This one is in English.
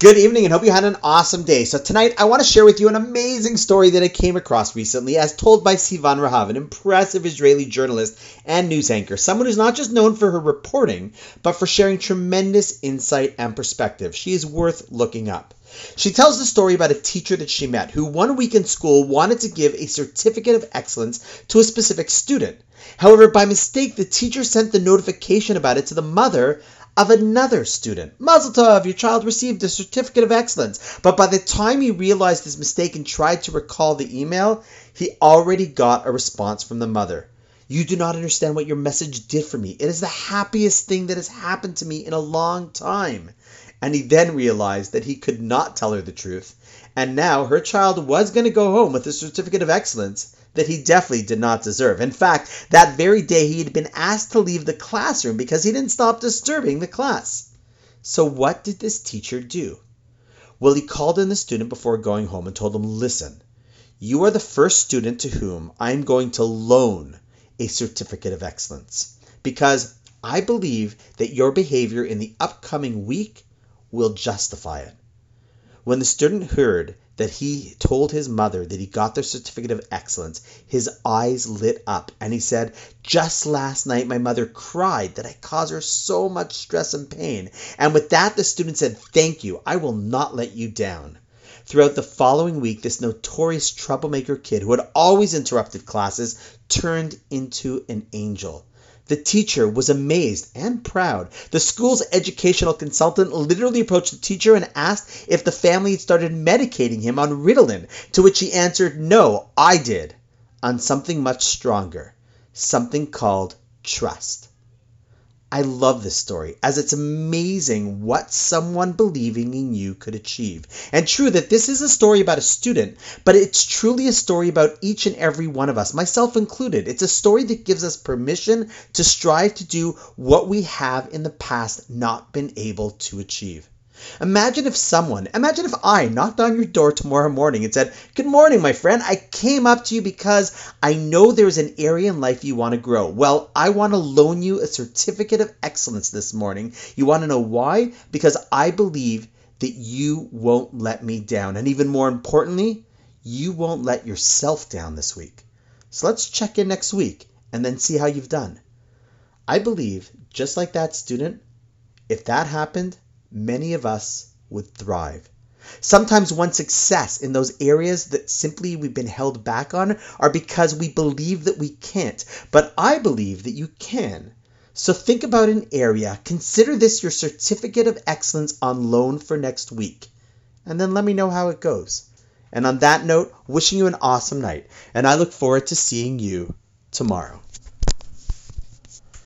Good evening and hope you had an awesome day. So tonight I want to share with you an amazing story that I came across recently as told by Sivan Rahav, an impressive Israeli journalist and news anchor, someone who's not just known for her reporting, but for sharing tremendous insight and perspective. She is worth looking up. She tells the story about a teacher that she met who one week in school wanted to give a certificate of excellence to a specific student. However, by mistake, the teacher sent the notification about it to the mother of another student. Mazel tov, your child received a certificate of excellence. But by the time he realized his mistake and tried to recall the email, he already got a response from the mother. You do not understand what your message did for me. It is the happiest thing that has happened to me in a long time. And he then realized that he could not tell her the truth. And now her child was going to go home with a certificate of excellence that he definitely did not deserve. In fact, that very day he had been asked to leave the classroom because he didn't stop disturbing the class. So, what did this teacher do? Well, he called in the student before going home and told him, Listen, you are the first student to whom I am going to loan a certificate of excellence because I believe that your behavior in the upcoming week will justify it. When the student heard that he told his mother that he got the certificate of excellence, his eyes lit up and he said, Just last night my mother cried that I caused her so much stress and pain. And with that, the student said, Thank you, I will not let you down. Throughout the following week, this notorious troublemaker kid who had always interrupted classes turned into an angel. The teacher was amazed and proud. The school's educational consultant literally approached the teacher and asked if the family had started medicating him on Ritalin, to which he answered, No, I did, on something much stronger, something called trust. I love this story as it's amazing what someone believing in you could achieve. And true that this is a story about a student, but it's truly a story about each and every one of us, myself included. It's a story that gives us permission to strive to do what we have in the past not been able to achieve. Imagine if someone, imagine if I knocked on your door tomorrow morning and said, Good morning, my friend. I came up to you because I know there's an area in life you want to grow. Well, I want to loan you a certificate of excellence this morning. You want to know why? Because I believe that you won't let me down. And even more importantly, you won't let yourself down this week. So let's check in next week and then see how you've done. I believe, just like that student, if that happened, many of us would thrive. Sometimes one success in those areas that simply we've been held back on are because we believe that we can't. But I believe that you can. So think about an area, consider this your certificate of excellence on loan for next week, and then let me know how it goes. And on that note, wishing you an awesome night, and I look forward to seeing you tomorrow.